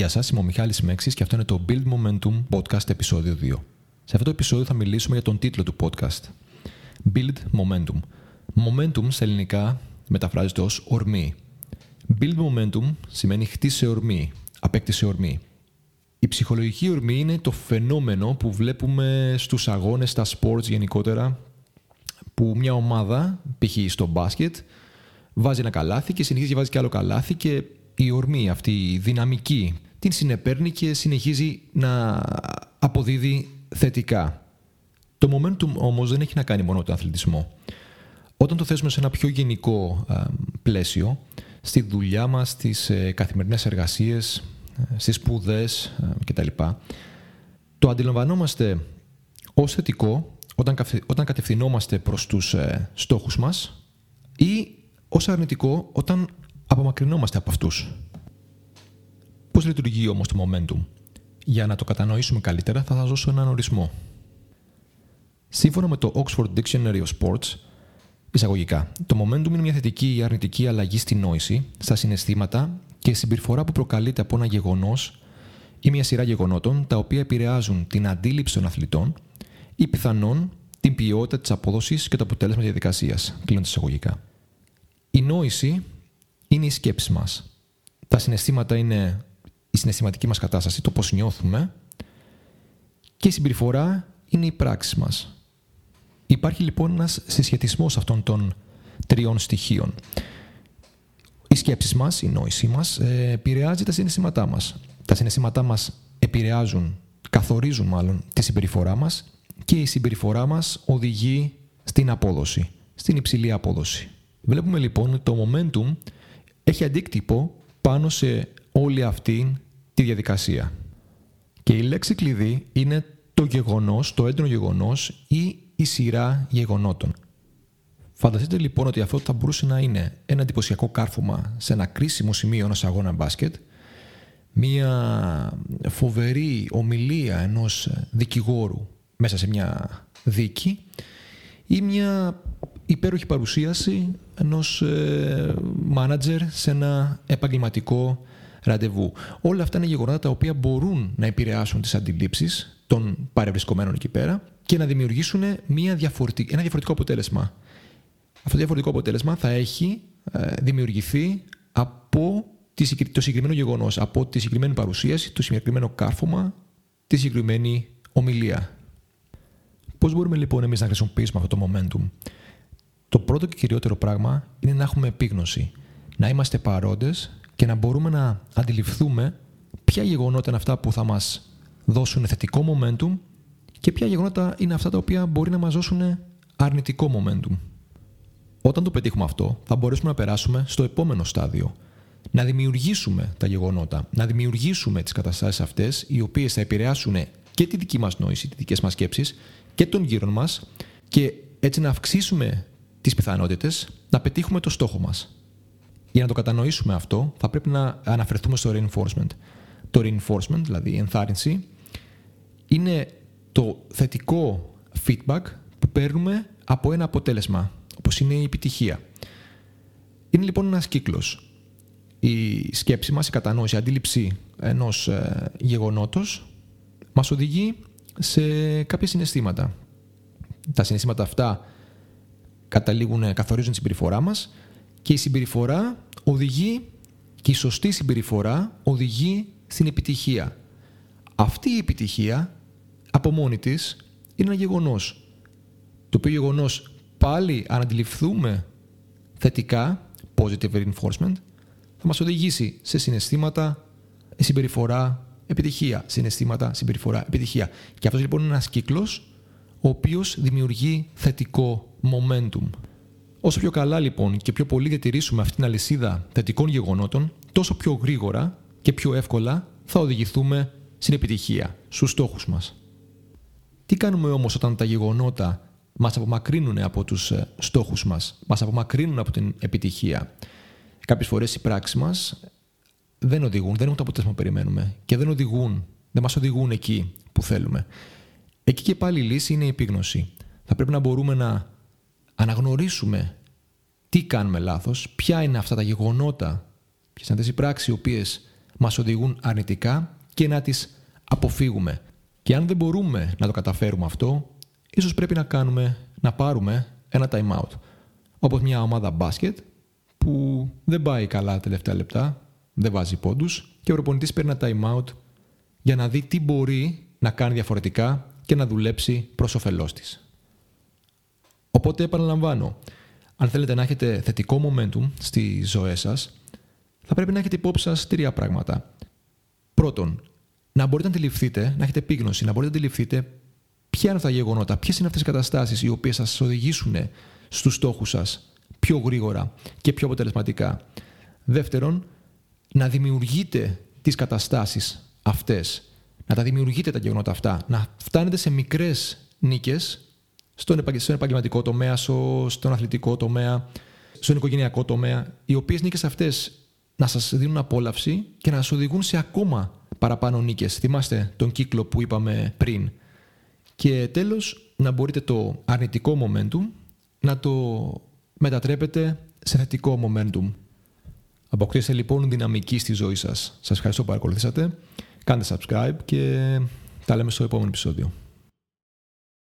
Γεια σας, είμαι ο Μιχάλης Μέξης και αυτό είναι το Build Momentum Podcast επεισόδιο 2. Σε αυτό το επεισόδιο θα μιλήσουμε για τον τίτλο του podcast. Build Momentum. Momentum σε ελληνικά μεταφράζεται ως ορμή. Build Momentum σημαίνει χτίσε ορμή, απέκτησε ορμή. Η ψυχολογική ορμή είναι το φαινόμενο που βλέπουμε στους αγώνες, στα sports γενικότερα, που μια ομάδα, π.χ. στο μπάσκετ, βάζει ένα καλάθι και συνεχίζει και βάζει και άλλο καλάθι και η ορμή αυτή, η δυναμική, την συνεπέρνει και συνεχίζει να αποδίδει θετικά. Το momentum όμως δεν έχει να κάνει μόνο με τον αθλητισμό. Όταν το θέσουμε σε ένα πιο γενικό πλαίσιο, στη δουλειά μας, στις ε, καθημερινές εργασίες, ε, στις σπουδές ε, κτλ. Το αντιλαμβανόμαστε ως θετικό όταν, όταν κατευθυνόμαστε προς τους στόχους μας ή ως αρνητικό όταν απομακρυνόμαστε από αυτούς. Πώς λειτουργεί όμως το momentum; Για να το κατανοήσουμε καλύτερα θα σας δώσω έναν ορισμό. Σύμφωνα με το Oxford Dictionary of Sports, εισαγωγικά, το momentum είναι μια θετική ή αρνητική αλλαγή στη νόηση, στα συναισθήματα και συμπεριφορά που προκαλείται από ένα γεγονός ή μια σειρά γεγονότων τα οποία επηρεάζουν την αντίληψη των αθλητών ή πιθανόν την ποιότητα της απόδοσης και το αποτέλεσμα της διαδικασίας. Κλείνοντας εισαγωγικά. Η νόηση είναι η σκέψη μας. Τα συναισθήματα είναι η συναισθηματική μας κατάσταση, το πώς νιώθουμε και η συμπεριφορά είναι η πράξη μας. Υπάρχει λοιπόν ένας συσχετισμός αυτών των τριών στοιχείων. Οι σκέψεις μας, η νόησή μας, ε, επηρεάζει τα συναισθήματά μας. Τα συναισθήματά μας επηρεάζουν, καθορίζουν μάλλον τη συμπεριφορά μας και η συμπεριφορά μας οδηγεί στην απόδοση, στην υψηλή απόδοση. Βλέπουμε λοιπόν ότι το momentum έχει αντίκτυπο πάνω σε όλη αυτή τη διαδικασία. Και η λέξη κλειδί είναι το γεγονός, το έντονο γεγονός ή η σειρά γεγονότων. Φανταστείτε λοιπόν ότι αυτό θα μπορούσε να είναι ένα εντυπωσιακό κάρφωμα σε ένα κρίσιμο σημείο ενός αγώνα μπάσκετ, μία φοβερή ομιλία ενός δικηγόρου μέσα σε μια δίκη ή μια υπέροχη παρουσίαση ενός μάνατζερ σε ένα επαγγελματικό ραντεβού. Όλα αυτά είναι γεγονότα τα οποία μπορούν να επηρεάσουν τις αντιλήψεις των παρευρισκομένων εκεί πέρα και να δημιουργήσουν μια διαφορετική, ένα διαφορετικό αποτέλεσμα. Αυτό το διαφορετικό αποτέλεσμα θα έχει ε, δημιουργηθεί από το συγκεκριμένο γεγονός, από τη συγκεκριμένη παρουσίαση, το συγκεκριμένο κάρφωμα, τη συγκεκριμένη ομιλία. Πώς μπορούμε λοιπόν εμείς να χρησιμοποιήσουμε αυτό το momentum; Το πρώτο και κυριότερο πράγμα είναι να έχουμε επίγνωση. Να είμαστε παρόντες και να μπορούμε να αντιληφθούμε ποια γεγονότα είναι αυτά που θα μας δώσουν θετικό momentum και ποια γεγονότα είναι αυτά τα οποία μπορεί να μας δώσουν αρνητικό momentum. Όταν το πετύχουμε αυτό, θα μπορέσουμε να περάσουμε στο επόμενο στάδιο. Να δημιουργήσουμε τα γεγονότα, να δημιουργήσουμε τις καταστάσεις αυτές, οι οποίες θα επηρεάσουν και τη δική μας νόηση, τις δικές μας σκέψεις και των γύρων μας και έτσι να αυξήσουμε τις πιθανότητες να πετύχουμε το στόχο μας. Για να το κατανοήσουμε αυτό, θα πρέπει να αναφερθούμε στο reinforcement. Το reinforcement, δηλαδή η ενθάρρυνση, είναι το θετικό feedback που παίρνουμε από ένα αποτέλεσμα, όπως είναι η επιτυχία. Είναι λοιπόν ένας κύκλος. Η σκέψη μας, η κατανόηση, η αντίληψη ενός ε, γεγονότος μας οδηγεί σε κάποια συναισθήματα. Τα συναισθήματα αυτά καταλήγουν, καθορίζουν τη συμπεριφορά μας και η συμπεριφορά οδηγεί και η σωστή συμπεριφορά οδηγεί στην επιτυχία. Αυτή η επιτυχία από μόνη της είναι ένα γεγονός. Το οποίο γεγονός πάλι αν αντιληφθούμε θετικά, positive reinforcement, θα μας οδηγήσει σε συναισθήματα, συμπεριφορά, επιτυχία. Συναισθήματα, συμπεριφορά, επιτυχία. Και αυτός λοιπόν είναι ένας κύκλος ο οποίος δημιουργεί θετικό momentum. Όσο πιο καλά λοιπόν και πιο πολύ διατηρήσουμε αυτήν την αλυσίδα θετικών γεγονότων, τόσο πιο γρήγορα και πιο εύκολα θα οδηγηθούμε στην επιτυχία, στους στόχους μας. Τι κάνουμε όμως όταν τα γεγονότα μας απομακρύνουν από τους ε, στόχους μας, μας απομακρύνουν από την επιτυχία; Κάποιες φορές οι πράξεις μας δεν οδηγούν, δεν έχουν το αποτέλεσμα που περιμένουμε και δεν οδηγούν, δεν μας οδηγούν εκεί που θέλουμε. Εκεί και πάλι η λύση είναι η επίγνωση. Θα πρέπει να μπορούμε να αναγνωρίσουμε τι κάνουμε λάθος, ποια είναι αυτά τα γεγονότα, ποιες είναι αυτές οι πράξεις οι οποίες μας οδηγούν αρνητικά και να τις αποφύγουμε. Και αν δεν μπορούμε να το καταφέρουμε αυτό, ίσως πρέπει να κάνουμε, να πάρουμε ένα time out. Όπως μια ομάδα μπάσκετ που δεν πάει καλά τα τελευταία λεπτά, δεν βάζει πόντους και ο προπονητής παίρνει ένα time out για να δει τι μπορεί να κάνει διαφορετικά και να δουλέψει προς όφελός της. Οπότε επαναλαμβάνω, αν θέλετε να έχετε θετικό momentum στη ζωή σας, θα πρέπει να έχετε υπόψη σας τρία πράγματα. Πρώτον, να μπορείτε να αντιληφθείτε, να έχετε επίγνωση, να μπορείτε να αντιληφθείτε ποια είναι αυτά τα γεγονότα, ποιες είναι αυτές οι καταστάσεις οι οποίες θα σας οδηγήσουν στους στόχους σας πιο γρήγορα και πιο αποτελεσματικά. Δεύτερον, να δημιουργείτε τις καταστάσεις αυτές, να τα δημιουργείτε τα γεγονότα αυτά, να φτάνετε σε μικρές νίκες στον επαγγελματικό τομέα, στον αθλητικό τομέα, στον οικογενειακό τομέα, οι οποίες νίκες αυτές να σας δίνουν απόλαυση και να σα οδηγούν σε ακόμα παραπάνω νίκες. Θυμάστε τον κύκλο που είπαμε πριν. Και τέλος, να μπορείτε το αρνητικό momentum να το μετατρέπετε σε θετικό momentum. Αποκτήστε λοιπόν δυναμική στη ζωή σας. Σας ευχαριστώ που παρακολουθήσατε. Κάντε subscribe και τα λέμε στο επόμενο επεισόδιο.